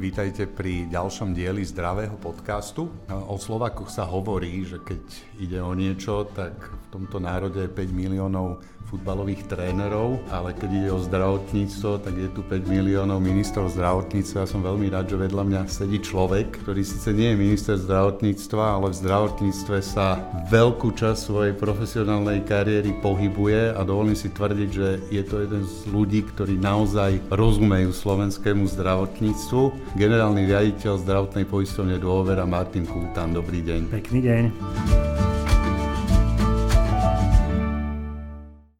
vítajte pri ďalšom dieli zdravého podcastu. O Slovakoch sa hovorí, že keď ide o niečo, tak tomto národe je 5 miliónov futbalových trénerov, ale keď ide o zdravotníctvo, tak je tu 5 miliónov ministrov zdravotníctva. Ja som veľmi rád, že vedľa mňa sedí človek, ktorý síce nie je minister zdravotníctva, ale v zdravotníctve sa veľkú časť svojej profesionálnej kariéry pohybuje a dovolím si tvrdiť, že je to jeden z ľudí, ktorí naozaj rozumejú slovenskému zdravotníctvu. Generálny riaditeľ zdravotnej poistovne Dôvera Martin Kultán, dobrý deň. Pekný deň.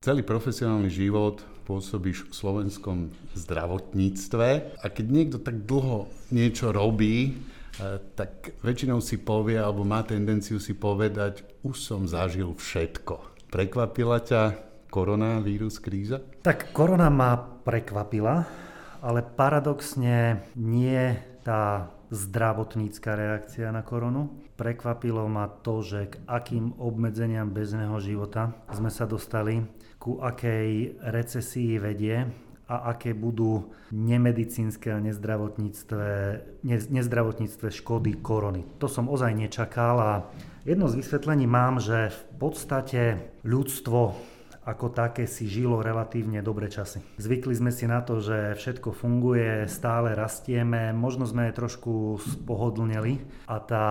Celý profesionálny život pôsobíš v slovenskom zdravotníctve a keď niekto tak dlho niečo robí, eh, tak väčšinou si povie alebo má tendenciu si povedať, už som zažil všetko. Prekvapila ťa koronavírus kríza? Tak korona ma prekvapila, ale paradoxne nie tá zdravotnícka reakcia na koronu. Prekvapilo ma to, že k akým obmedzeniam bežného života sme sa dostali ku akej recesii vedie a aké budú nemedicínske a nezdravotníctve, nezdravotníctve škody korony. To som ozaj nečakal a jedno z vysvetlení mám, že v podstate ľudstvo ako také si žilo relatívne dobre časy. Zvykli sme si na to, že všetko funguje, stále rastieme, možno sme trošku spohodlneli a tá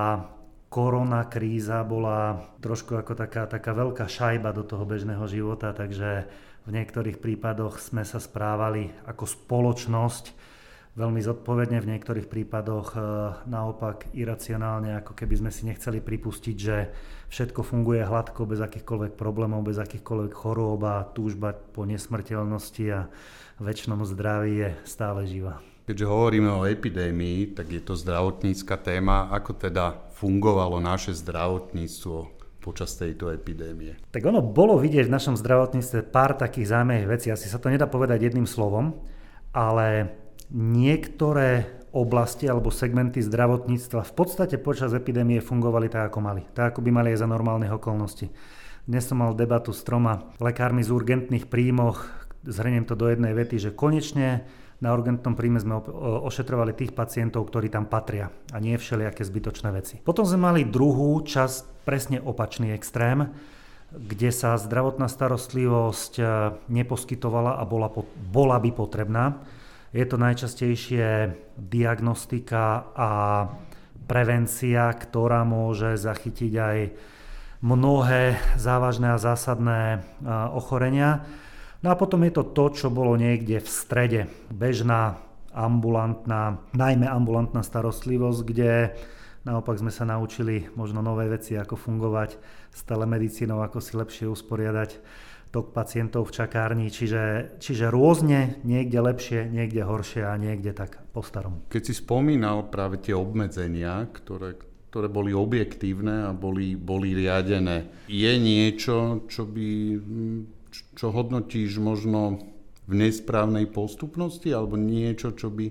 korona kríza bola trošku ako taká, taká veľká šajba do toho bežného života, takže v niektorých prípadoch sme sa správali ako spoločnosť veľmi zodpovedne, v niektorých prípadoch e, naopak iracionálne, ako keby sme si nechceli pripustiť, že všetko funguje hladko, bez akýchkoľvek problémov, bez akýchkoľvek chorôb a túžba po nesmrteľnosti a väčšnom zdraví je stále živá. Keďže hovoríme o epidémii, tak je to zdravotnícka téma. Ako teda fungovalo naše zdravotníctvo počas tejto epidémie? Tak ono bolo vidieť v našom zdravotníctve pár takých zaujímavých vecí. Asi sa to nedá povedať jedným slovom, ale niektoré oblasti alebo segmenty zdravotníctva v podstate počas epidémie fungovali tak, ako mali. Tak, ako by mali aj za normálnych okolností. Dnes som mal debatu s troma lekármi z urgentných príjmoch, zhrniem to do jednej vety, že konečne na urgentnom príjme sme ošetrovali tých pacientov, ktorí tam patria a nie všelijaké zbytočné veci. Potom sme mali druhú časť, presne opačný extrém, kde sa zdravotná starostlivosť e, neposkytovala a bola, bola by potrebná. Je to najčastejšie diagnostika a prevencia, ktorá môže zachytiť aj mnohé závažné a zásadné e, ochorenia. No a potom je to to, čo bolo niekde v strede. Bežná, ambulantná, najmä ambulantná starostlivosť, kde naopak sme sa naučili možno nové veci, ako fungovať s telemedicínou, ako si lepšie usporiadať tok pacientov v čakárni, čiže, čiže rôzne, niekde lepšie, niekde horšie a niekde tak po starom. Keď si spomínal práve tie obmedzenia, ktoré, ktoré boli objektívne a boli, boli riadené, je niečo, čo by čo hodnotíš možno v nesprávnej postupnosti alebo niečo, čo by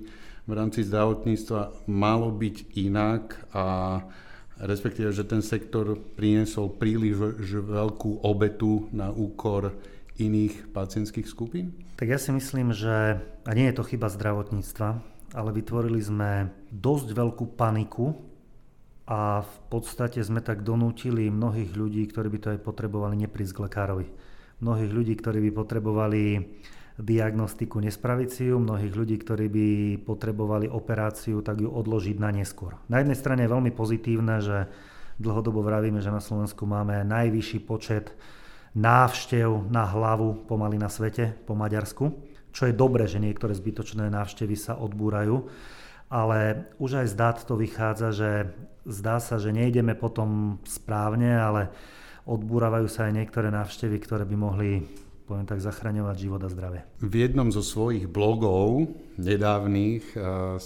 v rámci zdravotníctva malo byť inak a respektíve, že ten sektor priniesol príliš veľkú obetu na úkor iných pacientských skupín? Tak ja si myslím, že, a nie je to chyba zdravotníctva, ale vytvorili sme dosť veľkú paniku a v podstate sme tak donútili mnohých ľudí, ktorí by to aj potrebovali, neprísť k lekárovi mnohých ľudí, ktorí by potrebovali diagnostiku nespraviť si ju, mnohých ľudí, ktorí by potrebovali operáciu, tak ju odložiť na neskôr. Na jednej strane je veľmi pozitívne, že dlhodobo vravíme, že na Slovensku máme najvyšší počet návštev na hlavu pomaly na svete po Maďarsku, čo je dobré, že niektoré zbytočné návštevy sa odbúrajú, ale už aj z dát to vychádza, že zdá sa, že nejdeme potom správne, ale odbúravajú sa aj niektoré návštevy, ktoré by mohli poviem tak, zachraňovať život a zdravie. V jednom zo svojich blogov nedávnych uh,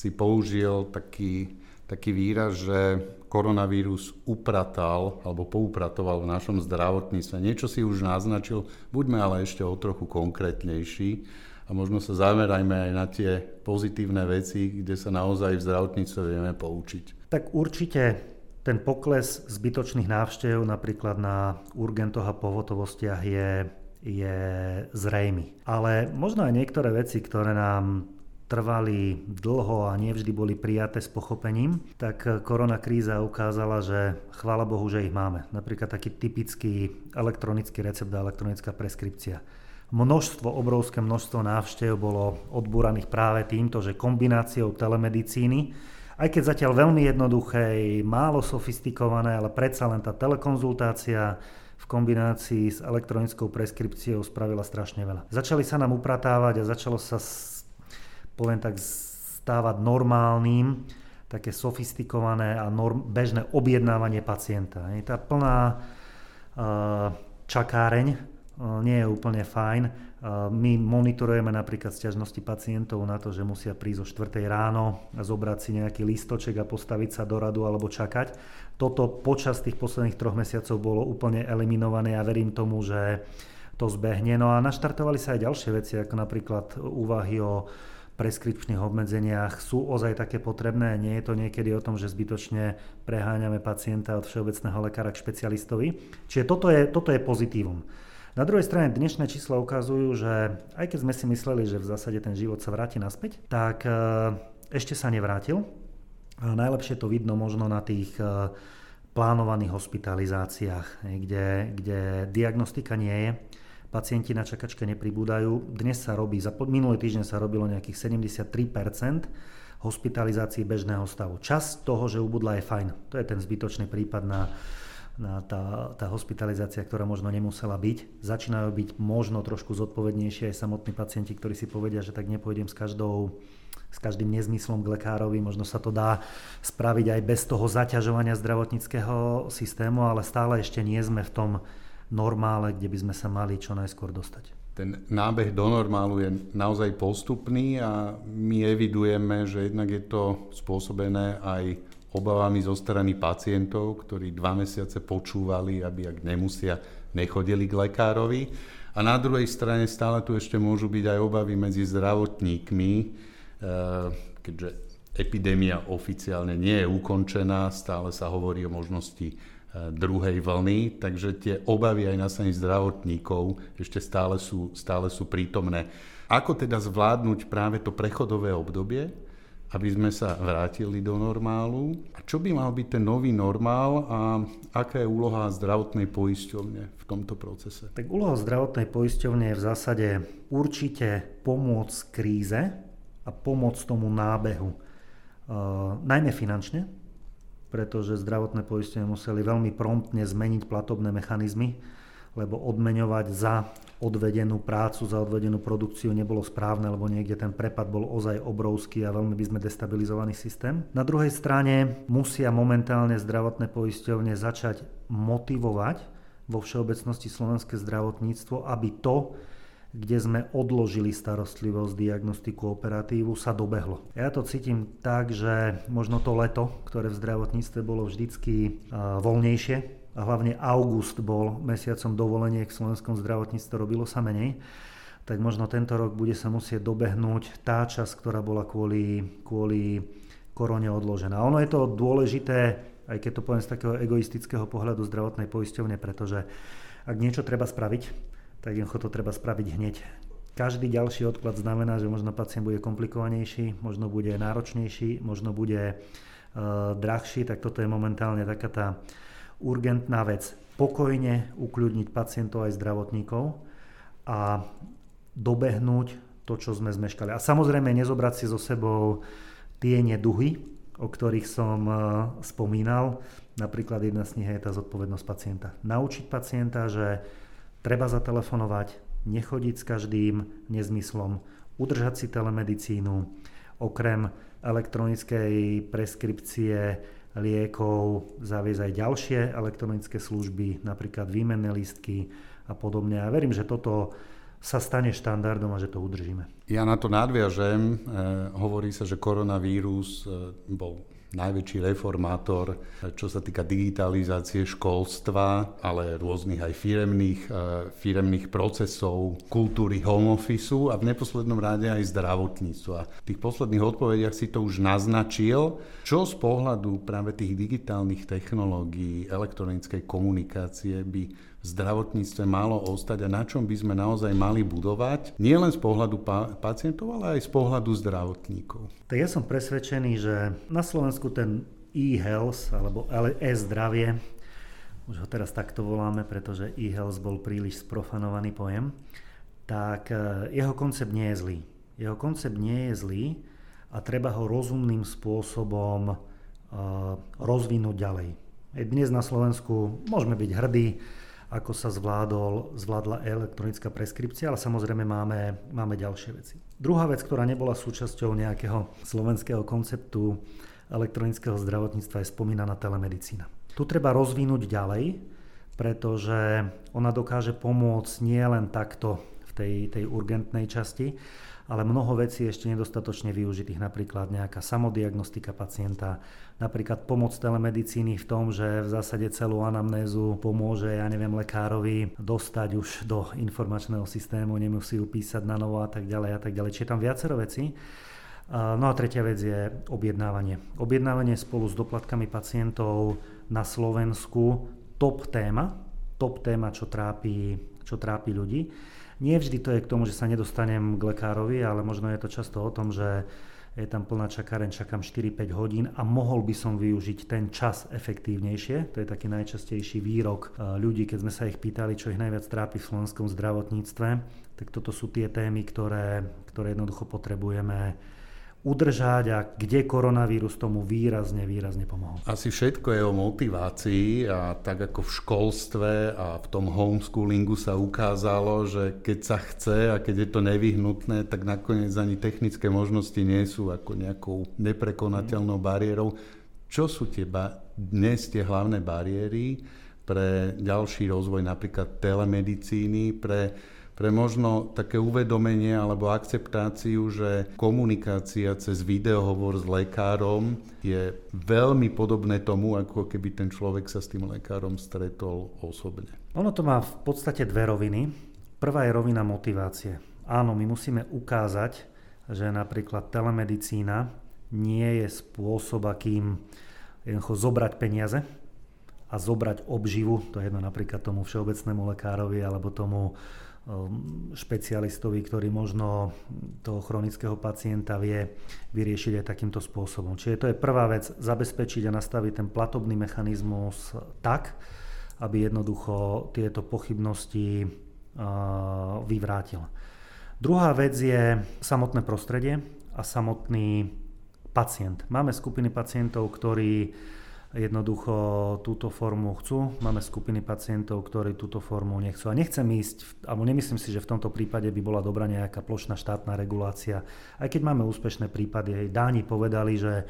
si použil taký, taký výraz, že koronavírus upratal alebo poupratoval v našom zdravotníctve. Niečo si už naznačil, buďme ale ešte o trochu konkrétnejší a možno sa zamerajme aj na tie pozitívne veci, kde sa naozaj v zdravotníctve vieme poučiť. Tak určite ten pokles zbytočných návštev napríklad na urgentoch a pohotovostiach je, je zrejmy. Ale možno aj niektoré veci, ktoré nám trvali dlho a nevždy boli prijaté s pochopením, tak korona kríza ukázala, že chvála Bohu, že ich máme. Napríklad taký typický elektronický recept a elektronická preskripcia. Množstvo, obrovské množstvo návštev bolo odbúraných práve týmto, že kombináciou telemedicíny, aj keď zatiaľ veľmi jednoduché, málo sofistikované, ale predsa len tá telekonzultácia, v kombinácii s elektronickou preskripciou spravila strašne veľa. Začali sa nám upratávať a začalo sa, poviem tak, stávať normálnym také sofistikované a norm, bežné objednávanie pacienta. Tá plná uh, čakáreň uh, nie je úplne fajn. My monitorujeme napríklad sťažnosti pacientov na to, že musia prísť o 4 ráno a zobrať si nejaký listoček a postaviť sa do radu alebo čakať toto počas tých posledných troch mesiacov bolo úplne eliminované a verím tomu, že to zbehne. No a naštartovali sa aj ďalšie veci, ako napríklad úvahy o preskripčných obmedzeniach sú ozaj také potrebné. Nie je to niekedy o tom, že zbytočne preháňame pacienta od všeobecného lekára k špecialistovi. Čiže toto je, toto je pozitívum. Na druhej strane dnešné čísla ukazujú, že aj keď sme si mysleli, že v zásade ten život sa vráti naspäť, tak e, ešte sa nevrátil. Najlepšie to vidno možno na tých e, plánovaných hospitalizáciách, kde, kde diagnostika nie je, pacienti na čakačke nepribúdajú. Dnes sa robí, za minulý týždeň sa robilo nejakých 73% hospitalizácií bežného stavu. Čas toho, že ubudla je fajn. To je ten zbytočný prípad na tá, tá hospitalizácia, ktorá možno nemusela byť. Začínajú byť možno trošku zodpovednejšie aj samotní pacienti, ktorí si povedia, že tak nepôjdem s každou s každým nezmyslom k lekárovi. Možno sa to dá spraviť aj bez toho zaťažovania zdravotníckého systému, ale stále ešte nie sme v tom normále, kde by sme sa mali čo najskôr dostať. Ten nábeh do normálu je naozaj postupný a my evidujeme, že jednak je to spôsobené aj obavami zo strany pacientov, ktorí dva mesiace počúvali, aby ak nemusia, nechodili k lekárovi. A na druhej strane stále tu ešte môžu byť aj obavy medzi zdravotníkmi, Eh, keďže epidémia oficiálne nie je ukončená, stále sa hovorí o možnosti eh, druhej vlny, takže tie obavy aj na strane zdravotníkov ešte stále sú, stále sú prítomné. Ako teda zvládnuť práve to prechodové obdobie, aby sme sa vrátili do normálu? A čo by mal byť ten nový normál a aká je úloha zdravotnej poisťovne v tomto procese? Tak úloha zdravotnej poisťovne je v zásade určite pomôcť kríze, a pomôcť tomu nábehu. Uh, najmä finančne, pretože zdravotné poistenie museli veľmi promptne zmeniť platobné mechanizmy, lebo odmeňovať za odvedenú prácu, za odvedenú produkciu nebolo správne, lebo niekde ten prepad bol ozaj obrovský a veľmi by sme destabilizovaný systém. Na druhej strane musia momentálne zdravotné poisťovne začať motivovať vo všeobecnosti slovenské zdravotníctvo, aby to, kde sme odložili starostlivosť, diagnostiku, operatívu, sa dobehlo. Ja to cítim tak, že možno to leto, ktoré v zdravotníctve bolo vždycky voľnejšie, a hlavne august bol mesiacom dovoleniek v slovenskom zdravotníctve, robilo sa menej, tak možno tento rok bude sa musieť dobehnúť tá časť, ktorá bola kvôli, kvôli korone odložená. Ono je to dôležité, aj keď to poviem z takého egoistického pohľadu zdravotnej poisťovne, pretože ak niečo treba spraviť, tak jednoducho to treba spraviť hneď. Každý ďalší odklad znamená, že možno pacient bude komplikovanejší, možno bude náročnejší, možno bude uh, drahší, tak toto je momentálne taká tá urgentná vec. Pokojne ukľudniť pacientov aj zdravotníkov a dobehnúť to, čo sme zmeškali. A samozrejme nezobrať si so sebou tie neduhy, o ktorých som uh, spomínal. Napríklad jedna z nich je tá zodpovednosť pacienta. Naučiť pacienta, že Treba zatelefonovať, nechodiť s každým nezmyslom, udržať si telemedicínu, okrem elektronickej preskripcie liekov zaviesť aj ďalšie elektronické služby, napríklad výmenné listky a podobne. A verím, že toto sa stane štandardom a že to udržíme. Ja na to nadviažem. E, hovorí sa, že koronavírus e, bol najväčší reformátor, čo sa týka digitalizácie školstva, ale rôznych aj firemných, e, firemných procesov, kultúry home office a v neposlednom rade aj zdravotníctva. V tých posledných odpovediach si to už naznačil, čo z pohľadu práve tých digitálnych technológií, elektronickej komunikácie by zdravotníctve malo ostať a na čom by sme naozaj mali budovať, nielen z pohľadu pa- pacientov, ale aj z pohľadu zdravotníkov. Tak ja som presvedčený, že na Slovensku ten e-health alebo e-zdravie, už ho teraz takto voláme, pretože e-health bol príliš sprofanovaný pojem, tak e, jeho koncept nie je zlý. Jeho koncept nie je zlý a treba ho rozumným spôsobom uh, rozvinúť ďalej. Dnes na Slovensku môžeme byť hrdí, ako sa zvládol, zvládla elektronická preskripcia, ale samozrejme máme, máme ďalšie veci. Druhá vec, ktorá nebola súčasťou nejakého slovenského konceptu elektronického zdravotníctva je spomínaná telemedicína. Tu treba rozvinúť ďalej, pretože ona dokáže pomôcť nie len takto v tej, tej urgentnej časti, ale mnoho vecí je ešte nedostatočne využitých, napríklad nejaká samodiagnostika pacienta, napríklad pomoc telemedicíny v tom, že v zásade celú anamnézu pomôže, ja neviem, lekárovi dostať už do informačného systému, nemusí ju písať na novo a tak ďalej a tak ďalej. Čiže tam viacero vecí. No a tretia vec je objednávanie. Objednávanie spolu s doplatkami pacientov na Slovensku top téma, top téma, čo trápi, čo trápi ľudí. Nie vždy to je k tomu, že sa nedostanem k lekárovi, ale možno je to často o tom, že je tam plná čakáreň, čakám 4-5 hodín a mohol by som využiť ten čas efektívnejšie. To je taký najčastejší výrok e, ľudí, keď sme sa ich pýtali, čo ich najviac trápi v slovenskom zdravotníctve. Tak toto sú tie témy, ktoré, ktoré jednoducho potrebujeme udržať a kde koronavírus tomu výrazne, výrazne pomohol. Asi všetko je o motivácii a tak ako v školstve a v tom homeschoolingu sa ukázalo, že keď sa chce a keď je to nevyhnutné, tak nakoniec ani technické možnosti nie sú ako nejakou neprekonateľnou bariérou. Čo sú tie ba- dnes tie hlavné bariéry pre ďalší rozvoj napríklad telemedicíny, pre pre možno také uvedomenie alebo akceptáciu, že komunikácia cez videohovor s lekárom je veľmi podobné tomu, ako keby ten človek sa s tým lekárom stretol osobne. Ono to má v podstate dve roviny. Prvá je rovina motivácie. Áno, my musíme ukázať, že napríklad telemedicína nie je spôsob, akým jednoducho zobrať peniaze a zobrať obživu, to je jedno napríklad tomu všeobecnému lekárovi alebo tomu špecialistovi, ktorý možno toho chronického pacienta vie vyriešiť aj takýmto spôsobom. Čiže to je prvá vec, zabezpečiť a nastaviť ten platobný mechanizmus tak, aby jednoducho tieto pochybnosti uh, vyvrátil. Druhá vec je samotné prostredie a samotný pacient. Máme skupiny pacientov, ktorí jednoducho túto formu chcú. Máme skupiny pacientov, ktorí túto formu nechcú. A nechcem ísť, alebo nemyslím si, že v tomto prípade by bola dobrá nejaká plošná štátna regulácia. Aj keď máme úspešné prípady, hej, Dáni povedali, že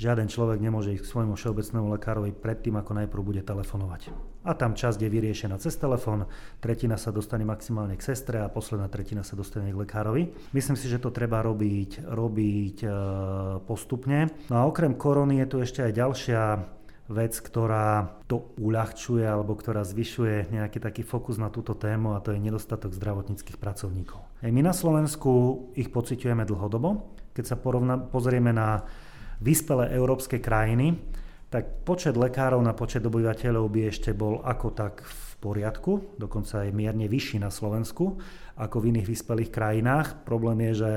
žiaden človek nemôže ísť k svojmu všeobecnému lekárovi predtým, ako najprv bude telefonovať. A tam časť je vyriešená cez telefón, tretina sa dostane maximálne k sestre a posledná tretina sa dostane k lekárovi. Myslím si, že to treba robiť, robiť e, postupne. No a okrem korony je tu ešte aj ďalšia vec, ktorá to uľahčuje alebo ktorá zvyšuje nejaký taký fokus na túto tému a to je nedostatok zdravotníckých pracovníkov. My na Slovensku ich pociťujeme dlhodobo. Keď sa porovna, pozrieme na vyspelé európske krajiny, tak počet lekárov na počet obyvateľov by ešte bol ako tak v poriadku, dokonca aj mierne vyšší na Slovensku ako v iných vyspelých krajinách. Problém je, že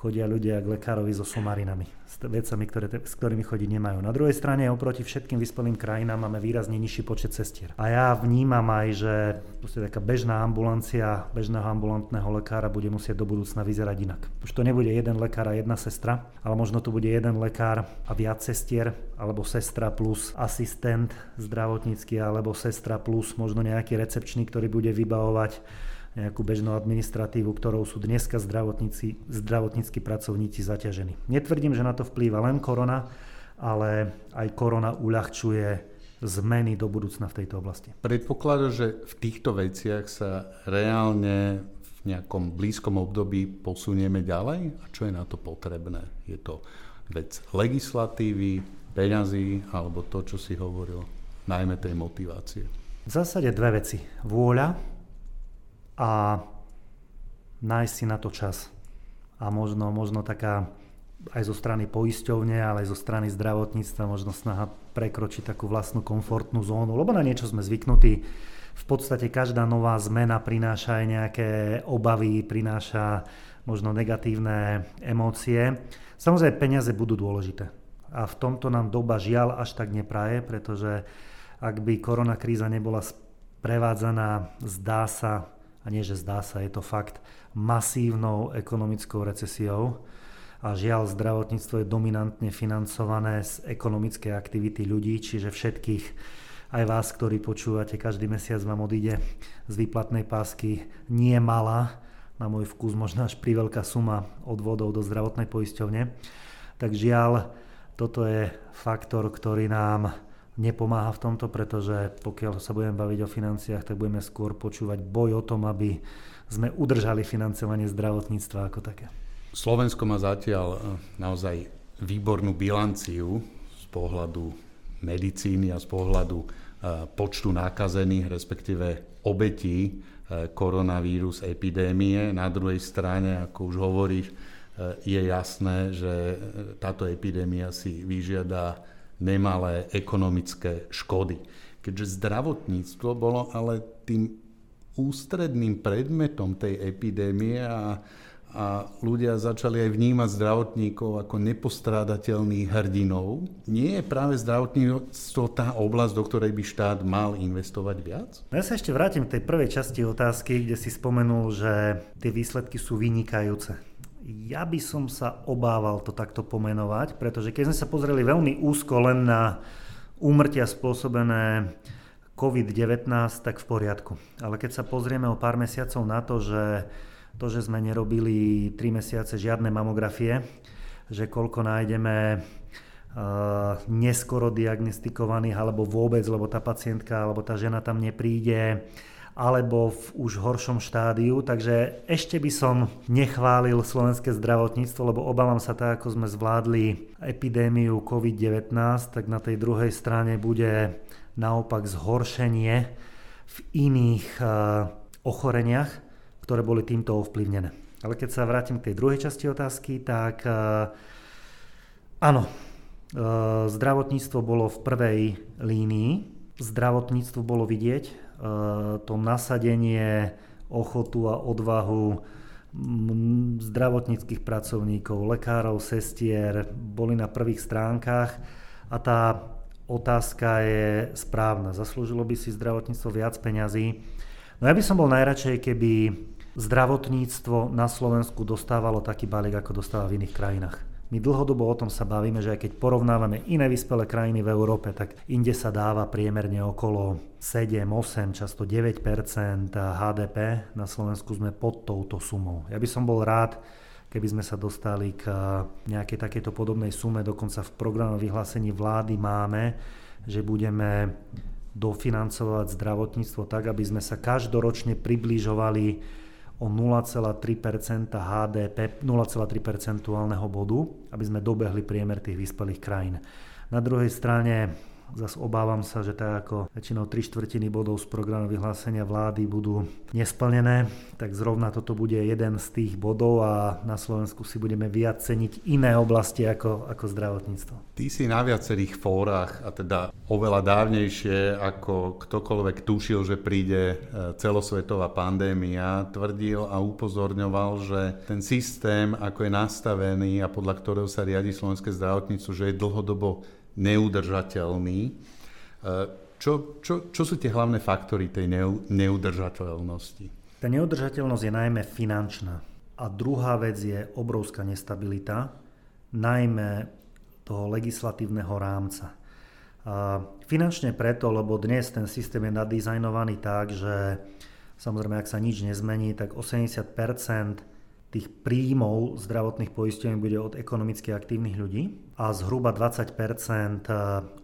chodia ľudia k lekárovi so somarinami, s vecami, ktoré, s ktorými chodiť nemajú. Na druhej strane, oproti všetkým vyspelým krajinám máme výrazne nižší počet cestier. A ja vnímam aj, že taká bežná ambulancia, bežného ambulantného lekára bude musieť do budúcna vyzerať inak. Už to nebude jeden lekár a jedna sestra, ale možno to bude jeden lekár a viac sestier, alebo sestra plus asistent zdravotnícky, alebo sestra plus možno nejaký recepčný, ktorý bude vybavovať nejakú bežnú administratívu, ktorou sú dneska zdravotníci, zdravotníckí pracovníci zaťažení. Netvrdím, že na to vplýva len korona, ale aj korona uľahčuje zmeny do budúcna v tejto oblasti. Predpokladá, že v týchto veciach sa reálne v nejakom blízkom období posunieme ďalej? A čo je na to potrebné? Je to vec legislatívy, peňazí alebo to, čo si hovoril, najmä tej motivácie? V zásade dve veci. Vôľa a nájsť si na to čas. A možno, možno taká aj zo strany poisťovne, ale aj zo strany zdravotníctva možno snaha prekročiť takú vlastnú komfortnú zónu, lebo na niečo sme zvyknutí. v podstate každá nová zmena prináša aj nejaké obavy, prináša možno negatívne emócie. Samozrejme, peniaze budú dôležité. A v tomto nám doba žiaľ až tak nepraje, pretože ak by korona kríza nebola prevádzaná, zdá sa, a nie že zdá sa, je to fakt, masívnou ekonomickou recesiou, a žiaľ zdravotníctvo je dominantne financované z ekonomickej aktivity ľudí, čiže všetkých. Aj vás, ktorí počúvate, každý mesiac vám odíde z výplatnej pásky nie malá, na môj vkus možno až priveľká suma odvodov do zdravotnej poisťovne. Tak žiaľ, toto je faktor, ktorý nám nepomáha v tomto, pretože pokiaľ sa budeme baviť o financiách, tak budeme skôr počúvať boj o tom, aby sme udržali financovanie zdravotníctva ako také. Slovensko má zatiaľ e, naozaj výbornú bilanciu z pohľadu medicíny a z pohľadu e, počtu nakazených, respektíve obetí e, koronavírus epidémie. Na druhej strane, ako už hovoríš, je jasné, že táto epidémia si vyžiada nemalé ekonomické škody. Keďže zdravotníctvo bolo ale tým ústredným predmetom tej epidémie a a ľudia začali aj vnímať zdravotníkov ako nepostrádateľných hrdinov. Nie je práve zdravotníctvo tá oblasť, do ktorej by štát mal investovať viac? Ja sa ešte vrátim k tej prvej časti otázky, kde si spomenul, že tie výsledky sú vynikajúce. Ja by som sa obával to takto pomenovať, pretože keď sme sa pozreli veľmi úzko len na úmrtia spôsobené COVID-19, tak v poriadku. Ale keď sa pozrieme o pár mesiacov na to, že to, že sme nerobili 3 mesiace žiadne mamografie, že koľko nájdeme uh, neskoro diagnostikovaných alebo vôbec, lebo tá pacientka alebo tá žena tam nepríde, alebo v už horšom štádiu. Takže ešte by som nechválil slovenské zdravotníctvo, lebo obávam sa tak, ako sme zvládli epidémiu COVID-19, tak na tej druhej strane bude naopak zhoršenie v iných uh, ochoreniach ktoré boli týmto ovplyvnené. Ale keď sa vrátim k tej druhej časti otázky, tak uh, áno, uh, zdravotníctvo bolo v prvej línii, zdravotníctvo bolo vidieť, to nasadenie, ochotu a odvahu zdravotníckých pracovníkov, lekárov, sestier boli na prvých stránkach a tá otázka je správna. Zaslúžilo by si zdravotníctvo viac peňazí. No ja by som bol najradšej, keby zdravotníctvo na Slovensku dostávalo taký balík, ako dostáva v iných krajinách. My dlhodobo o tom sa bavíme, že aj keď porovnávame iné vyspelé krajiny v Európe, tak inde sa dáva priemerne okolo 7, 8, často 9% HDP. Na Slovensku sme pod touto sumou. Ja by som bol rád, keby sme sa dostali k nejakej takéto podobnej sume. Dokonca v programu vyhlásení vlády máme, že budeme dofinancovať zdravotníctvo tak, aby sme sa každoročne približovali o 0,3% HDP, 0,3 percentuálneho bodu, aby sme dobehli priemer tých vyspelých krajín. Na druhej strane Zas obávam sa, že tak ako väčšinou 3 štvrtiny bodov z programu vyhlásenia vlády budú nesplnené, tak zrovna toto bude jeden z tých bodov a na Slovensku si budeme viac ceniť iné oblasti ako, ako zdravotníctvo. Ty si na viacerých fórach a teda oveľa dávnejšie ako ktokoľvek tušil, že príde e, celosvetová pandémia, tvrdil a upozorňoval, že ten systém, ako je nastavený a podľa ktorého sa riadi slovenské zdravotníctvo, že je dlhodobo neudržateľný. E, čo, čo, čo sú tie hlavné faktory tej neudržateľnosti? Tá neudržateľnosť je najmä finančná. A druhá vec je obrovská nestabilita, najmä toho legislatívneho rámca. Finančne preto, lebo dnes ten systém je nadizajnovaný tak, že samozrejme, ak sa nič nezmení, tak 80 tých príjmov zdravotných poistení bude od ekonomicky aktívnych ľudí a zhruba 20 eh,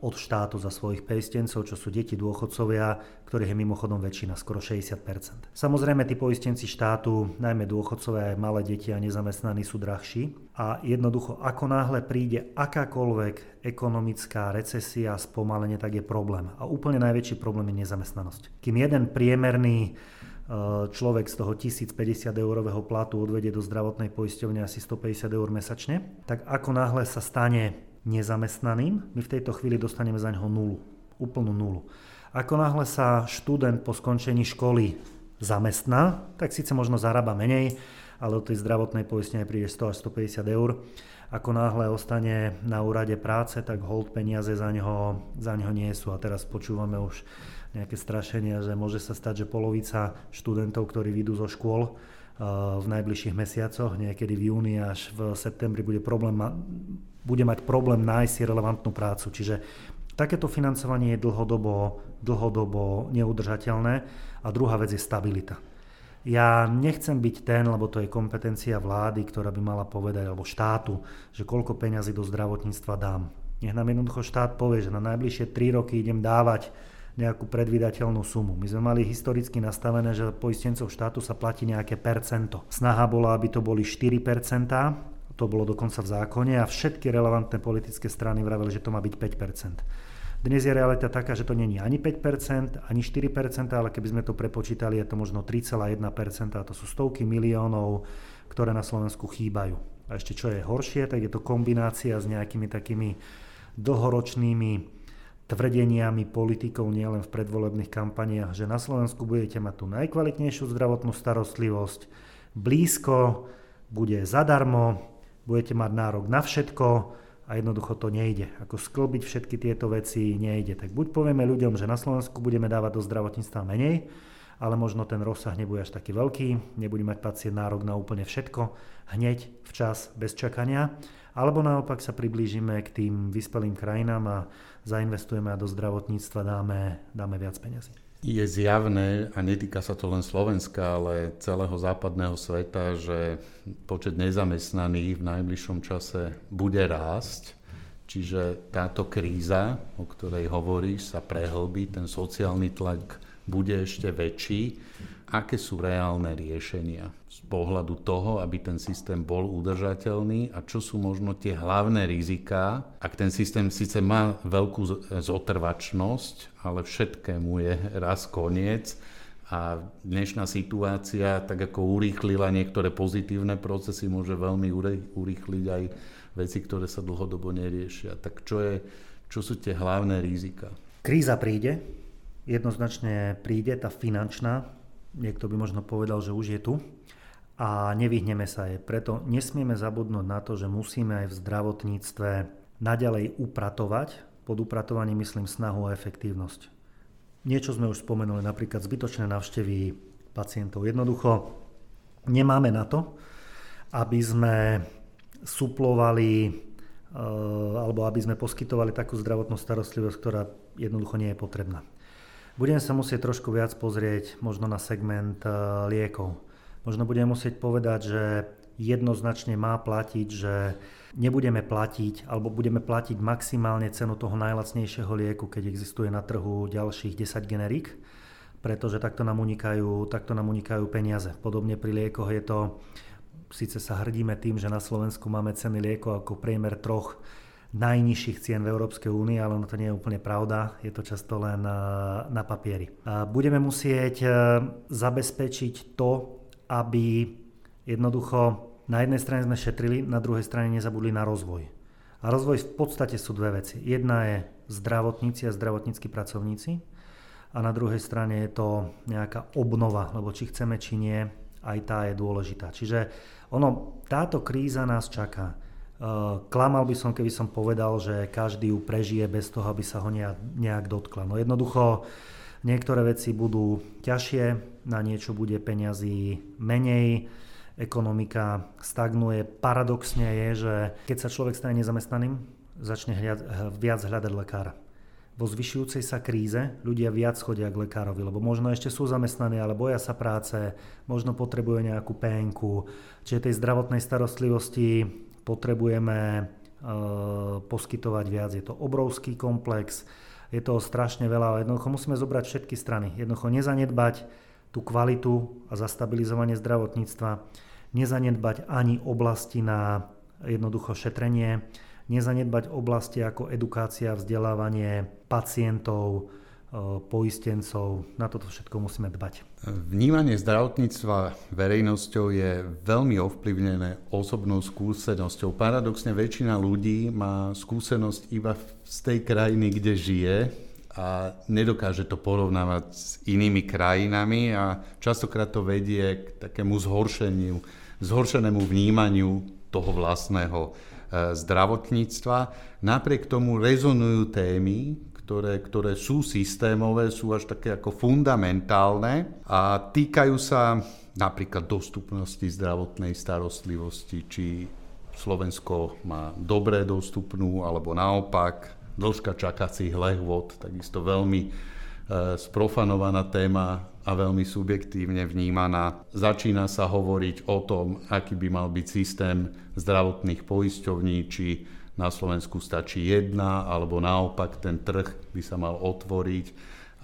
od štátu za svojich poistencov, čo sú deti dôchodcovia, ktorých je mimochodom väčšina, skoro 60 Samozrejme, tí poistenci štátu, najmä dôchodcovia, aj malé deti a nezamestnaní sú drahší a jednoducho, ako náhle príde akákoľvek ekonomická recesia, spomalenie, tak je problém. A úplne najväčší problém je nezamestnanosť. Kým jeden priemerný človek z toho 1050 eurového platu odvedie do zdravotnej poisťovne asi 150 eur mesačne, tak ako náhle sa stane nezamestnaným, my v tejto chvíli dostaneme za neho nulu, úplnú nulu. Ako náhle sa študent po skončení školy zamestná, tak síce možno zarába menej, ale od tej zdravotnej poistenia príde 100 až 150 eur. Ako náhle ostane na úrade práce, tak hold peniaze za neho, za neho nie sú. A teraz počúvame už nejaké strašenia, že môže sa stať, že polovica študentov, ktorí vyjdú zo škôl, eh, v najbližších mesiacoch, niekedy v júni až v septembri bude, problém, bude mať problém nájsť si relevantnú prácu. Čiže Takéto financovanie je dlhodobo, dlhodobo neudržateľné a druhá vec je stabilita. Ja nechcem byť ten, lebo to je kompetencia vlády, ktorá by mala povedať, alebo štátu, že koľko peňazí do zdravotníctva dám. Nech nám jednoducho štát povie, že na najbližšie 3 roky idem dávať nejakú predvydateľnú sumu. My sme mali historicky nastavené, že poistencov štátu sa platí nejaké percento. Snaha bola, aby to boli 4% to bolo dokonca v zákone a všetky relevantné politické strany vraveli, že to má byť 5% Dnes je realita taká, že to není ani 5% ani 4% ale keby sme to prepočítali, je to možno 3,1 a to sú stovky miliónov, ktoré na Slovensku chýbajú. A ešte čo je horšie, tak je to kombinácia s nejakými takými dlhoročnými tvrdeniami politikov nielen v predvolebných kampaniách, že na Slovensku budete mať tú najkvalitnejšiu zdravotnú starostlivosť, blízko, bude zadarmo, budete mať nárok na všetko a jednoducho to nejde. Ako sklbiť všetky tieto veci nejde. Tak buď povieme ľuďom, že na Slovensku budeme dávať do zdravotníctva menej, ale možno ten rozsah nebude až taký veľký, nebude mať pacient nárok na úplne všetko, hneď, včas, bez čakania, alebo naopak sa priblížime k tým vyspelým krajinám a zainvestujeme a do zdravotníctva dáme, dáme viac peniazy. Je zjavné, a netýka sa to len Slovenska, ale celého západného sveta, že počet nezamestnaných v najbližšom čase bude rásť. Čiže táto kríza, o ktorej hovoríš, sa prehlbí, ten sociálny tlak bude ešte väčší. Aké sú reálne riešenia? z pohľadu toho, aby ten systém bol udržateľný a čo sú možno tie hlavné riziká, ak ten systém síce má veľkú zotrvačnosť, ale všetkému je raz koniec a dnešná situácia tak ako urýchlila niektoré pozitívne procesy, môže veľmi urýchliť aj veci, ktoré sa dlhodobo neriešia. Tak čo, je, čo sú tie hlavné rizika? Kríza príde, jednoznačne príde, tá finančná, niekto by možno povedal, že už je tu a nevyhneme sa jej. Preto nesmieme zabudnúť na to, že musíme aj v zdravotníctve naďalej upratovať. Pod upratovaním myslím snahu a efektívnosť. Niečo sme už spomenuli, napríklad zbytočné návštevy pacientov. Jednoducho nemáme na to, aby sme suplovali eh, alebo aby sme poskytovali takú zdravotnú starostlivosť, ktorá jednoducho nie je potrebná. Budeme sa musieť trošku viac pozrieť možno na segment eh, liekov Možno budeme musieť povedať, že jednoznačne má platiť, že nebudeme platiť alebo budeme platiť maximálne cenu toho najlacnejšieho lieku, keď existuje na trhu ďalších 10 generík, pretože takto nám unikajú, takto nám unikajú peniaze. Podobne pri liekoch je to, síce sa hrdíme tým, že na Slovensku máme ceny liekov ako priemer troch najnižších cien v Európskej únii, ale ono to nie je úplne pravda, je to často len na papieri. Budeme musieť e, zabezpečiť to, aby jednoducho na jednej strane sme šetrili, na druhej strane nezabudli na rozvoj. A rozvoj v podstate sú dve veci. Jedna je zdravotníci a zdravotníckí pracovníci a na druhej strane je to nejaká obnova, lebo či chceme, či nie, aj tá je dôležitá. Čiže ono, táto kríza nás čaká. E, klamal by som, keby som povedal, že každý ju prežije bez toho, aby sa ho nejak, dotkla. No jednoducho, Niektoré veci budú ťažšie, na niečo bude peňazí menej, ekonomika stagnuje. Paradoxne je, že keď sa človek stane nezamestnaným, začne hľad, viac hľadať lekára. Vo zvyšujúcej sa kríze ľudia viac chodia k lekárovi, lebo možno ešte sú zamestnaní, ale boja sa práce, možno potrebujú nejakú penku. Čiže tej zdravotnej starostlivosti potrebujeme e, poskytovať viac. Je to obrovský komplex je toho strašne veľa, ale jednoducho musíme zobrať všetky strany. Jednoducho nezanedbať tú kvalitu a zastabilizovanie zdravotníctva, nezanedbať ani oblasti na jednoducho šetrenie, nezanedbať oblasti ako edukácia, vzdelávanie pacientov, poistencov. Na toto všetko musíme dbať. Vnímanie zdravotníctva verejnosťou je veľmi ovplyvnené osobnou skúsenosťou. Paradoxne väčšina ľudí má skúsenosť iba z tej krajiny, kde žije a nedokáže to porovnávať s inými krajinami a častokrát to vedie k takému zhoršeniu, zhoršenému vnímaniu toho vlastného e, zdravotníctva. Napriek tomu rezonujú témy, ktoré, ktoré sú systémové, sú až také ako fundamentálne a týkajú sa napríklad dostupnosti zdravotnej starostlivosti, či Slovensko má dobre dostupnú, alebo naopak dĺžka čakacích lehvod, takisto veľmi e, sprofanovaná téma a veľmi subjektívne vnímaná. Začína sa hovoriť o tom, aký by mal byť systém zdravotných poisťovní, či na Slovensku stačí jedna, alebo naopak ten trh by sa mal otvoriť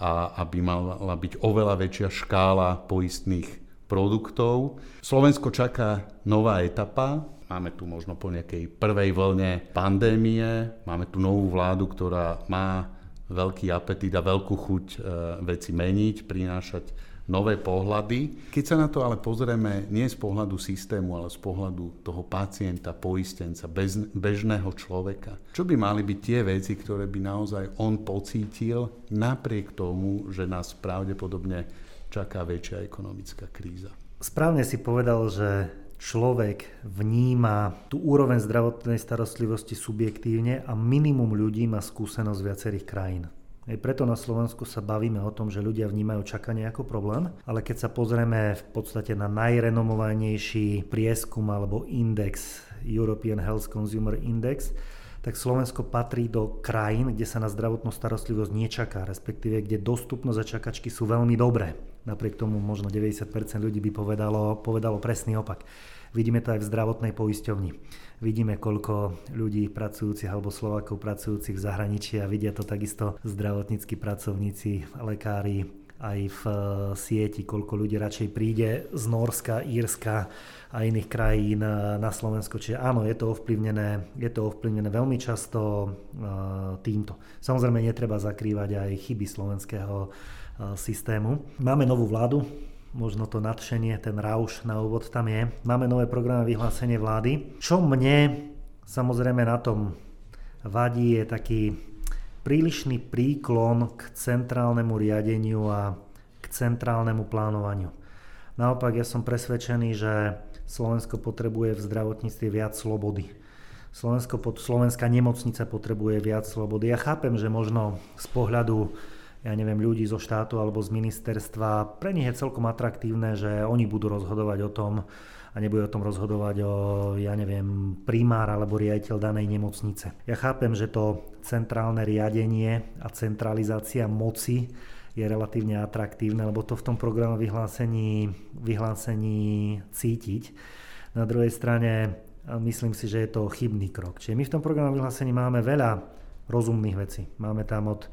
a aby mala byť oveľa väčšia škála poistných produktov. Slovensko čaká nová etapa. Máme tu možno po nejakej prvej vlne pandémie, máme tu novú vládu, ktorá má veľký apetit a veľkú chuť e, veci meniť, prinášať nové pohľady. Keď sa na to ale pozrieme nie z pohľadu systému, ale z pohľadu toho pacienta, poistenca, bez, bežného človeka, čo by mali byť tie veci, ktoré by naozaj on pocítil napriek tomu, že nás pravdepodobne čaká väčšia ekonomická kríza. Správne si povedal, že človek vníma tú úroveň zdravotnej starostlivosti subjektívne a minimum ľudí má skúsenosť z viacerých krajín. Aj preto na Slovensku sa bavíme o tom, že ľudia vnímajú čakanie ako problém, ale keď sa pozrieme v podstate na najrenomovanejší prieskum alebo index European Health Consumer Index, tak Slovensko patrí do krajín, kde sa na zdravotnú starostlivosť nečaká, respektíve kde dostupnosť a čakačky sú veľmi dobré. Napriek tomu možno 90% ľudí by povedalo, povedalo presný opak. Vidíme to aj v zdravotnej poisťovni Vidíme, koľko ľudí pracujúcich alebo Slovákov pracujúcich v zahraničí a vidia to takisto zdravotníckí pracovníci, lekári, aj v eh, sieti, koľko ľudí radšej príde z Norska, Írska a iných krajín eh, na Slovensko. Čiže áno, je to ovplyvnené, je to ovplyvnené veľmi často eh, týmto. Samozrejme, netreba zakrývať aj chyby slovenského systému. Máme novú vládu, možno to nadšenie, ten rauš na úvod tam je. Máme nové programy vyhlásenie vlády. Čo mne samozrejme na tom vadí je taký prílišný príklon k centrálnemu riadeniu a k centrálnemu plánovaniu. Naopak ja som presvedčený, že Slovensko potrebuje v zdravotníctve viac slobody. Slovensko, slovenská nemocnica potrebuje viac slobody. Ja chápem, že možno z pohľadu ja neviem, ľudí zo štátu alebo z ministerstva, pre nich je celkom atraktívne, že oni budú rozhodovať o tom a nebude o tom rozhodovať o, ja neviem, primár alebo riaditeľ danej nemocnice. Ja chápem, že to centrálne riadenie a centralizácia moci je relatívne atraktívne, lebo to v tom programu vyhlásení, vyhlásení cítiť. Na druhej strane myslím si, že je to chybný krok. Čiže my v tom programu vyhlásení máme veľa rozumných vecí. Máme tam od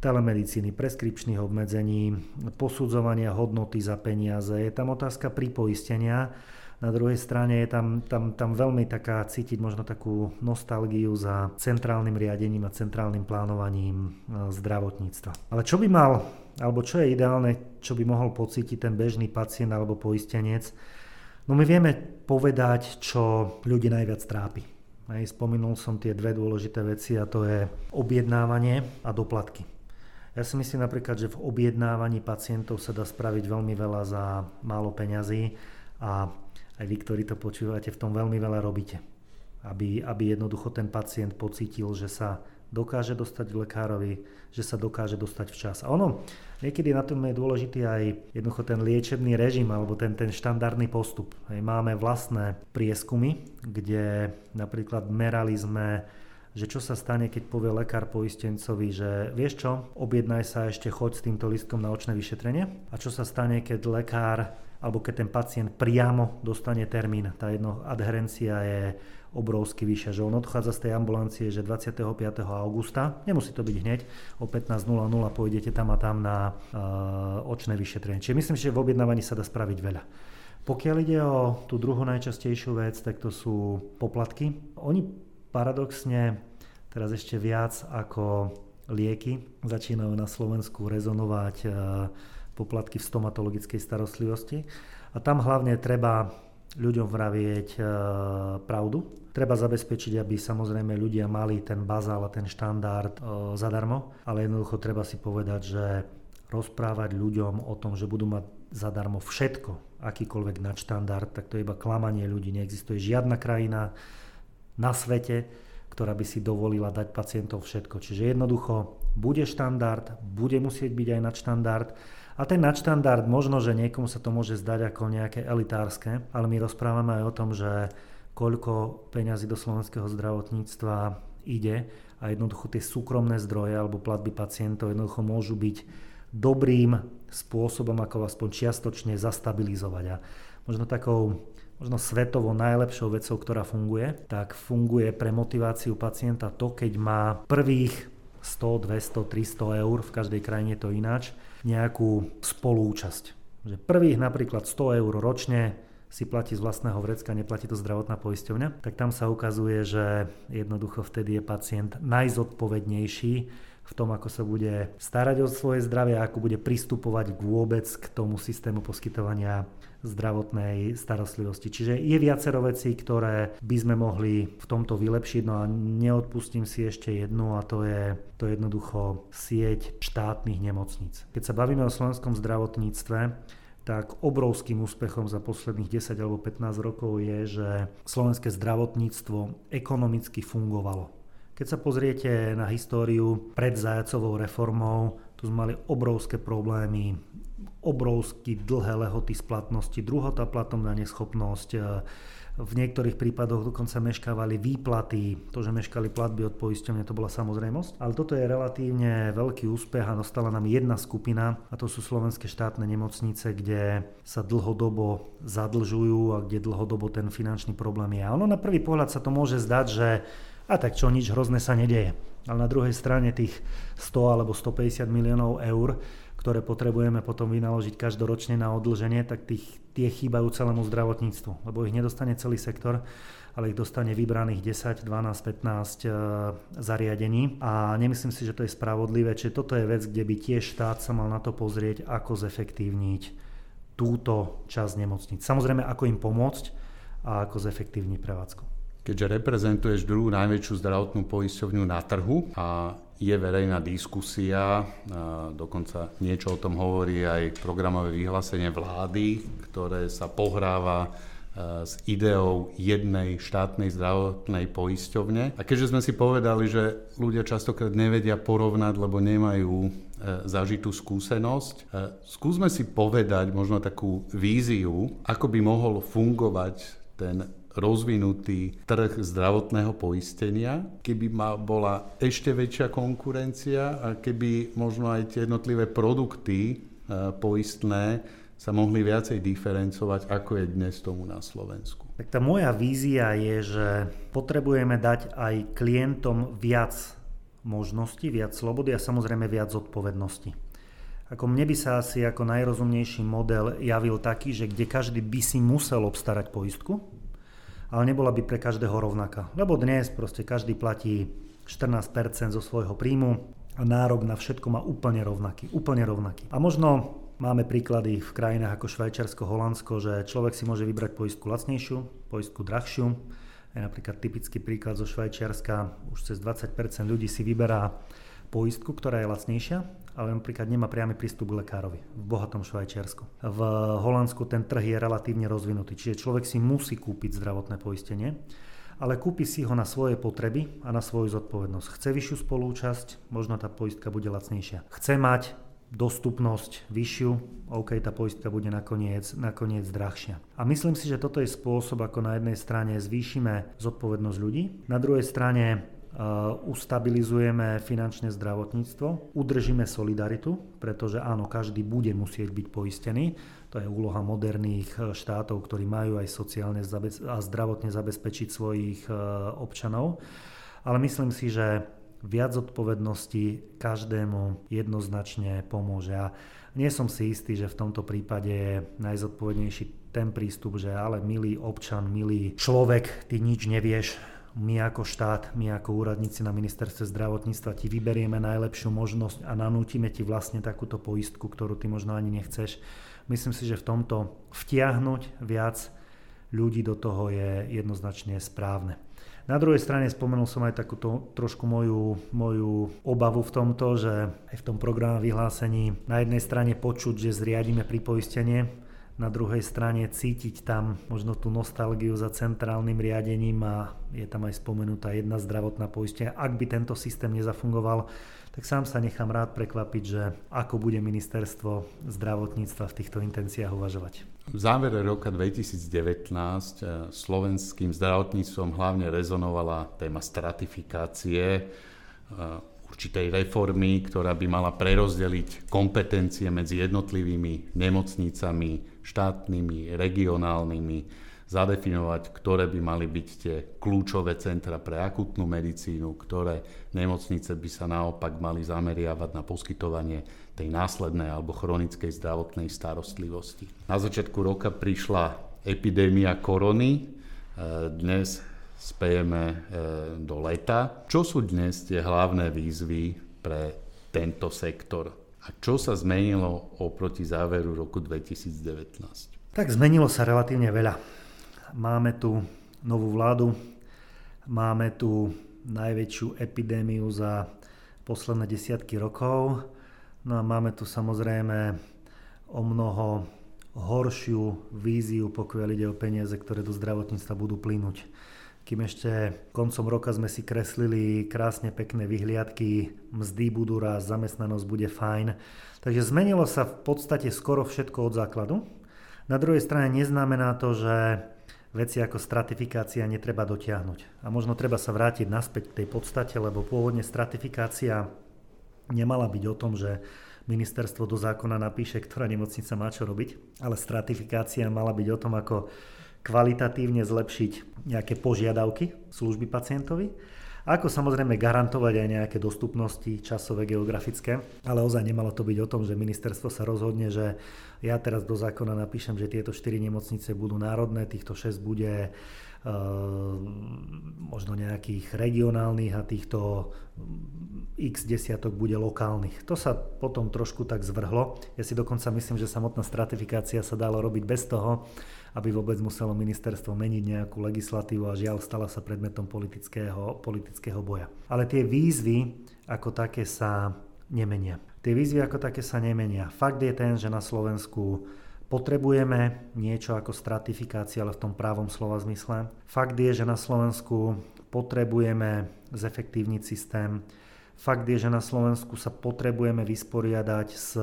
telemedicíny, preskripčných obmedzení, posudzovania hodnoty za peniaze. Je tam otázka pripoistenia. Na druhej strane je tam, tam, tam veľmi taká cítiť možno takú nostalgiu za centrálnym riadením a centrálnym plánovaním e, zdravotníctva. Ale čo by mal, alebo čo je ideálne, čo by mohol pocítiť ten bežný pacient alebo poistenec, no my vieme povedať, čo ľudí najviac trápi. Hej, spomenul som tie dve dôležité veci a to je objednávanie a doplatky. Ja si myslím napríklad, že v objednávaní pacientov sa dá spraviť veľmi veľa za málo peňazí a aj vy, ktorí to počúvate, v tom veľmi veľa robíte. Aby, aby jednoducho ten pacient pocítil, že sa dokáže dostať k lekárovi, že sa dokáže dostať včas. A ono, niekedy na tom je dôležitý aj jednoducho ten liečebný režim alebo ten, ten štandardný postup. Máme vlastné prieskumy, kde napríklad merali sme že čo sa stane, keď povie lekár poistencovi, že vieš čo, objednaj sa ešte choď s týmto listom na očné vyšetrenie a čo sa stane, keď lekár alebo keď ten pacient priamo dostane termín. Tá jedno adherencia je obrovsky vyššia, že on odchádza z tej ambulancie, že 25. augusta, nemusí to byť hneď, o 15.00 pôjdete tam a tam na uh, očné vyšetrenie. Čiže myslím, že v objednávaní sa dá spraviť veľa. Pokiaľ ide o tú druhú najčastejšiu vec, tak to sú poplatky. Oni Paradoxne teraz ešte viac ako lieky začínajú na Slovensku rezonovať e, poplatky v stomatologickej starostlivosti. A tam hlavne treba ľuďom vravieť e, pravdu. Treba zabezpečiť, aby samozrejme ľudia mali ten bazál a ten štandard e, zadarmo, ale jednoducho treba si povedať, že rozprávať ľuďom o tom, že budú mať zadarmo všetko, akýkoľvek nadštandard, tak to je iba klamanie ľudí. Neexistuje žiadna krajina na svete, ktorá by si dovolila dať pacientov všetko. Čiže jednoducho bude štandard, bude musieť byť aj nadštandard a ten nadštandard možno, že niekomu sa to môže zdať ako nejaké elitárske, ale my rozprávame aj o tom, že koľko peňazí do slovenského zdravotníctva ide a jednoducho tie súkromné zdroje alebo platby pacientov jednoducho môžu byť dobrým spôsobom, ako aspoň čiastočne zastabilizovať. A možno takou možno svetovo najlepšou vecou, ktorá funguje, tak funguje pre motiváciu pacienta to, keď má prvých 100, 200, 300 eur, v každej krajine to ináč, nejakú spolúčasť. Že prvých napríklad 100 eur ročne si platí z vlastného vrecka, neplatí to zdravotná poisťovňa, tak tam sa ukazuje, že jednoducho vtedy je pacient najzodpovednejší v tom, ako sa bude starať o svoje zdravie a ako bude pristupovať vôbec k tomu systému poskytovania zdravotnej starostlivosti. Čiže je viacero vecí, ktoré by sme mohli v tomto vylepšiť, no a neodpustím si ešte jednu a to je to je jednoducho sieť štátnych nemocníc. Keď sa bavíme o slovenskom zdravotníctve, tak obrovským úspechom za posledných 10 alebo 15 rokov je, že slovenské zdravotníctvo ekonomicky fungovalo. Keď sa pozriete na históriu pred zajacovou reformou, tu sme mali obrovské problémy obrovsky dlhé lehoty splatnosti, druhotá platobná neschopnosť, e, v niektorých prípadoch dokonca meškávali výplaty, to, že meškali platby od poisťovne, to bola samozrejmosť. Ale toto je relatívne veľký úspech a dostala nám jedna skupina a to sú slovenské štátne nemocnice, kde sa dlhodobo zadlžujú a kde dlhodobo ten finančný problém je. A ono na prvý pohľad sa to môže zdať, že a tak čo, nič hrozné sa nedieje. Ale na druhej strane tých 100 alebo 150 miliónov eur ktoré potrebujeme potom vynaložiť každoročne na odlženie, tak tých, tie chýbajú celému zdravotníctvu, lebo ich nedostane celý sektor, ale ich dostane vybraných 10, 12, 15 e, zariadení a nemyslím si, že to je spravodlivé, čiže toto je vec, kde by tiež štát sa mal na to pozrieť, ako zefektívniť túto časť nemocnic. Samozrejme, ako im pomôcť a ako zefektívniť prevádzku. Keďže reprezentuješ druhú najväčšiu zdravotnú poisťovňu na trhu a je verejná diskusia, dokonca niečo o tom hovorí aj programové vyhlásenie vlády, ktoré sa pohráva s ideou jednej štátnej zdravotnej poisťovne. A keďže sme si povedali, že ľudia častokrát nevedia porovnať, lebo nemajú e, zažitú skúsenosť, e, skúsme si povedať možno takú víziu, ako by mohol fungovať ten rozvinutý trh zdravotného poistenia, keby ma bola ešte väčšia konkurencia a keby možno aj tie jednotlivé produkty e, poistné sa mohli viacej diferencovať, ako je dnes tomu na Slovensku. Tak tá moja vízia je, že potrebujeme dať aj klientom viac možností, viac slobody a samozrejme viac zodpovednosti. Ako mne by sa asi ako najrozumnejší model javil taký, že kde každý by si musel obstarať poistku, ale nebola by pre každého rovnaká. Lebo dnes proste každý platí 14% zo svojho príjmu a nárok na všetko má úplne rovnaký. Úplne rovnaký. A možno máme príklady v krajinách ako Švajčiarsko, Holandsko, že človek si môže vybrať poistku lacnejšiu, poistku drahšiu. Je napríklad typický príklad zo Švajčiarska, už cez 20% ľudí si vyberá poistku, ktorá je lacnejšia ale napríklad nemá priamy prístup k lekárovi v bohatom Švajčiarsku. V Holandsku ten trh je relatívne rozvinutý, čiže človek si musí kúpiť zdravotné poistenie, ale kúpi si ho na svoje potreby a na svoju zodpovednosť. Chce vyššiu spolúčasť, možno tá poistka bude lacnejšia. Chce mať dostupnosť vyššiu, OK, tá poistka bude nakoniec, nakoniec drahšia. A myslím si, že toto je spôsob, ako na jednej strane zvýšime zodpovednosť ľudí, na druhej strane ustabilizujeme finančné zdravotníctvo, udržíme solidaritu, pretože áno, každý bude musieť byť poistený. To je úloha moderných e, štátov, ktorí majú aj sociálne a zdravotne zabezpečiť svojich e, občanov. Ale myslím si, že viac odpovednosti každému jednoznačne pomôže. A nie som si istý, že v tomto prípade je najzodpovednejší ten prístup, že ale milý občan, milý človek, ty nič nevieš, my ako štát, my ako úradníci na ministerstve zdravotníctva ti vyberieme najlepšiu možnosť a nanútime ti vlastne takúto poistku, ktorú ty možno ani nechceš. Myslím si, že v tomto vtiahnuť viac ľudí do toho je jednoznačne správne. Na druhej strane spomenul som aj takúto trošku moju, moju obavu v tomto, že aj v tom programe vyhlásení na jednej strane počuť, že zriadíme pripoistenie, na druhej strane cítiť tam možno tú nostalgiu za centrálnym riadením a je tam aj spomenutá jedna zdravotná poistenia. Ak by tento systém nezafungoval, tak sám sa nechám rád prekvapiť, že ako bude ministerstvo zdravotníctva v týchto intenciách uvažovať. V závere roka 2019 eh, slovenským zdravotníctvom hlavne rezonovala téma stratifikácie eh, určitej reformy, ktorá by mala prerozdeliť kompetencie medzi jednotlivými nemocnicami, štátnymi, regionálnymi, zadefinovať, ktoré by mali byť tie kľúčové centra pre akutnú medicínu, ktoré nemocnice by sa naopak mali zameriavať na poskytovanie tej následnej alebo chronickej zdravotnej starostlivosti. Na začiatku roka prišla epidémia korony, e, dnes spejeme e, do leta. Čo sú dnes tie hlavné výzvy pre tento sektor? A čo sa zmenilo oproti záveru roku 2019? Tak zmenilo sa relatívne veľa. Máme tu novú vládu, máme tu najväčšiu epidémiu za posledné desiatky rokov, no a máme tu samozrejme o mnoho horšiu víziu, pokiaľ ide o peniaze, ktoré do zdravotníctva budú plynúť kým ešte koncom roka sme si kreslili krásne pekné vyhliadky, mzdy budú raz, zamestnanosť bude fajn. Takže zmenilo sa v podstate skoro všetko od základu. Na druhej strane neznamená to, že veci ako stratifikácia netreba dotiahnuť. A možno treba sa vrátiť naspäť k tej podstate, lebo pôvodne stratifikácia nemala byť o tom, že ministerstvo do zákona napíše, ktorá nemocnica má čo robiť, ale stratifikácia mala byť o tom, ako kvalitatívne zlepšiť nejaké požiadavky služby pacientovi. Ako samozrejme garantovať aj nejaké dostupnosti časové, geografické, ale ozaj nemalo to byť o tom, že ministerstvo sa rozhodne, že ja teraz do zákona napíšem, že tieto 4 nemocnice budú národné, týchto 6 bude uh, možno nejakých regionálnych a týchto x desiatok bude lokálnych. To sa potom trošku tak zvrhlo. Ja si dokonca myslím, že samotná stratifikácia sa dalo robiť bez toho, aby vôbec muselo ministerstvo meniť nejakú legislatívu a žiaľ stala sa predmetom politického, politického boja. Ale tie výzvy ako také sa nemenia. Tie výzvy ako také sa nemenia. Fakt je ten, že na Slovensku potrebujeme niečo ako stratifikácia, ale v tom právom slova zmysle. Fakt je, že na Slovensku potrebujeme zefektívniť systém. Fakt je, že na Slovensku sa potrebujeme vysporiadať s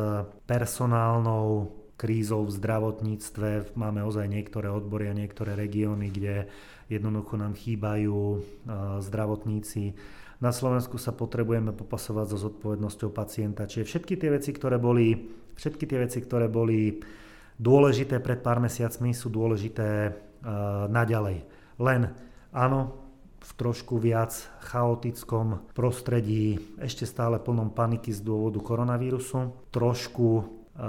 personálnou krízou v zdravotníctve. Máme ozaj niektoré odbory a niektoré regióny, kde jednoducho nám chýbajú zdravotníci. Na Slovensku sa potrebujeme popasovať so zodpovednosťou pacienta. Čiže všetky tie veci, ktoré boli, všetky tie veci, ktoré boli dôležité pred pár mesiacmi, sú dôležité naďalej. Len áno, v trošku viac chaotickom prostredí, ešte stále plnom paniky z dôvodu koronavírusu, trošku Eh,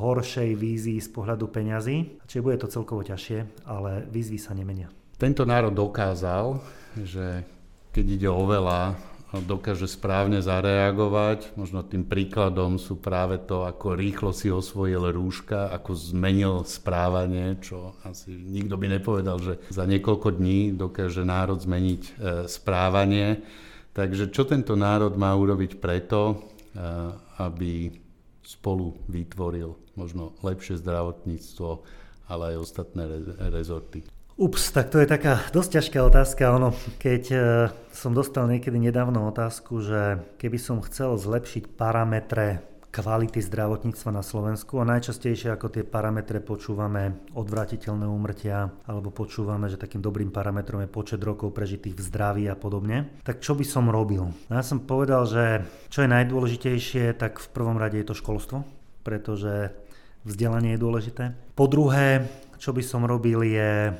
horšej vízii z pohľadu peňazí. Čiže bude to celkovo ťažšie, ale výzvy sa nemenia. Tento národ dokázal, že keď ide o veľa, dokáže správne zareagovať. Možno tým príkladom sú práve to, ako rýchlo si osvojil rúška, ako zmenil správanie, čo asi nikto by nepovedal, že za niekoľko dní dokáže národ zmeniť e, správanie. Takže čo tento národ má urobiť preto, e, aby spolu vytvoril možno lepšie zdravotníctvo, ale aj ostatné rezorty. Ups, tak to je taká dosť ťažká otázka. Ono, keď e, som dostal niekedy nedávno otázku, že keby som chcel zlepšiť parametre kvality zdravotníctva na Slovensku a najčastejšie ako tie parametre počúvame odvratiteľné úmrtia alebo počúvame, že takým dobrým parametrom je počet rokov prežitých v zdraví a podobne. Tak čo by som robil? No ja som povedal, že čo je najdôležitejšie, tak v prvom rade je to školstvo, pretože vzdelanie je dôležité. Po druhé, čo by som robil je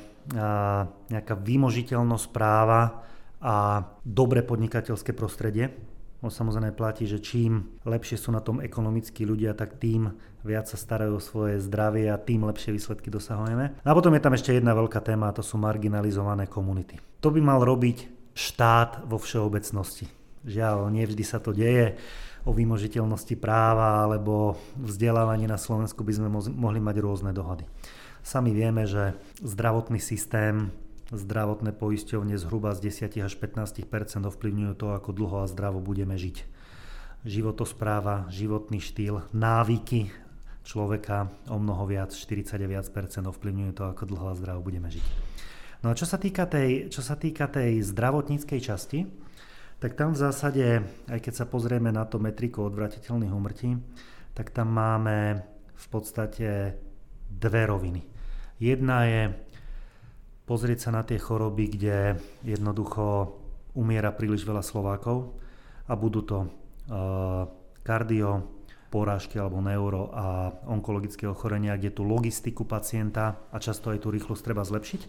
nejaká vymožiteľnosť práva a dobré podnikateľské prostredie, No samozrejme platí, že čím lepšie sú na tom ekonomickí ľudia, tak tým viac sa starajú o svoje zdravie a tým lepšie výsledky dosahujeme. A potom je tam ešte jedna veľká téma a to sú marginalizované komunity. To by mal robiť štát vo všeobecnosti. Žiaľ, nevždy sa to deje. O vymožiteľnosti práva alebo vzdelávanie na Slovensku by sme mohli mať rôzne dohody. Sami vieme, že zdravotný systém, zdravotné poisťovne zhruba z 10 až 15% ovplyvňujú to, ako dlho a zdravo budeme žiť. Životospráva, životný štýl, návyky človeka o mnoho viac, 49% ovplyvňujú to, ako dlho a zdravo budeme žiť. No a čo sa týka tej, čo sa týka tej zdravotníckej časti, tak tam v zásade, aj keď sa pozrieme na to metriku odvratiteľných umrtí, tak tam máme v podstate dve roviny. Jedna je pozrieť sa na tie choroby, kde jednoducho umiera príliš veľa Slovákov a budú to uh, kardio, porážky alebo neuro a onkologické ochorenia, kde tú logistiku pacienta a často aj tú rýchlosť treba zlepšiť.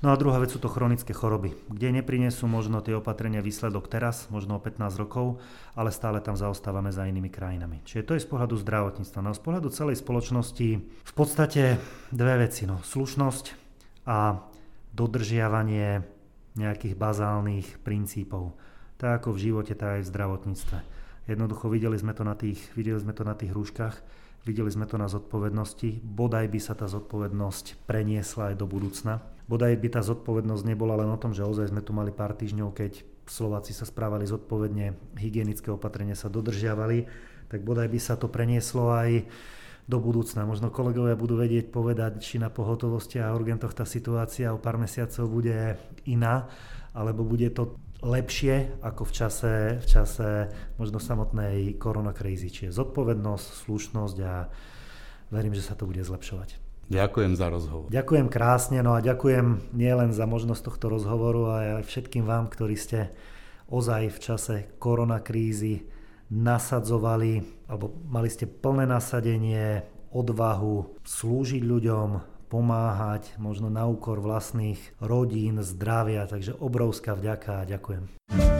No a druhá vec sú to chronické choroby, kde neprinesú možno tie opatrenia výsledok teraz, možno o 15 rokov, ale stále tam zaostávame za inými krajinami. Čiže to je z pohľadu zdravotníctva. No z pohľadu celej spoločnosti v podstate dve veci. No, slušnosť a dodržiavanie nejakých bazálnych princípov. Tak ako v živote, tak aj v zdravotníctve. Jednoducho videli sme to na tých, videli sme to na tých rúškach, videli sme to na zodpovednosti. Bodaj by sa tá zodpovednosť preniesla aj do budúcna Bodaj by tá zodpovednosť nebola len o tom, že ozaj sme tu mali pár týždňov, keď Slováci sa správali zodpovedne, hygienické opatrenia sa dodržiavali, tak bodaj by sa to prenieslo aj do budúcna. Možno kolegovia budú vedieť povedať, či na pohotovosti a urgentoch tá situácia o pár mesiacov bude iná, alebo bude to lepšie ako v čase, v čase možno samotnej koronakrízy. Čiže zodpovednosť, slušnosť a verím, že sa to bude zlepšovať. Ďakujem za rozhovor. Ďakujem krásne, no a ďakujem nielen za možnosť tohto rozhovoru, ale aj všetkým vám, ktorí ste ozaj v čase koronakrízy nasadzovali, alebo mali ste plné nasadenie, odvahu slúžiť ľuďom, pomáhať, možno na úkor vlastných rodín, zdravia, takže obrovská vďaka a ďakujem.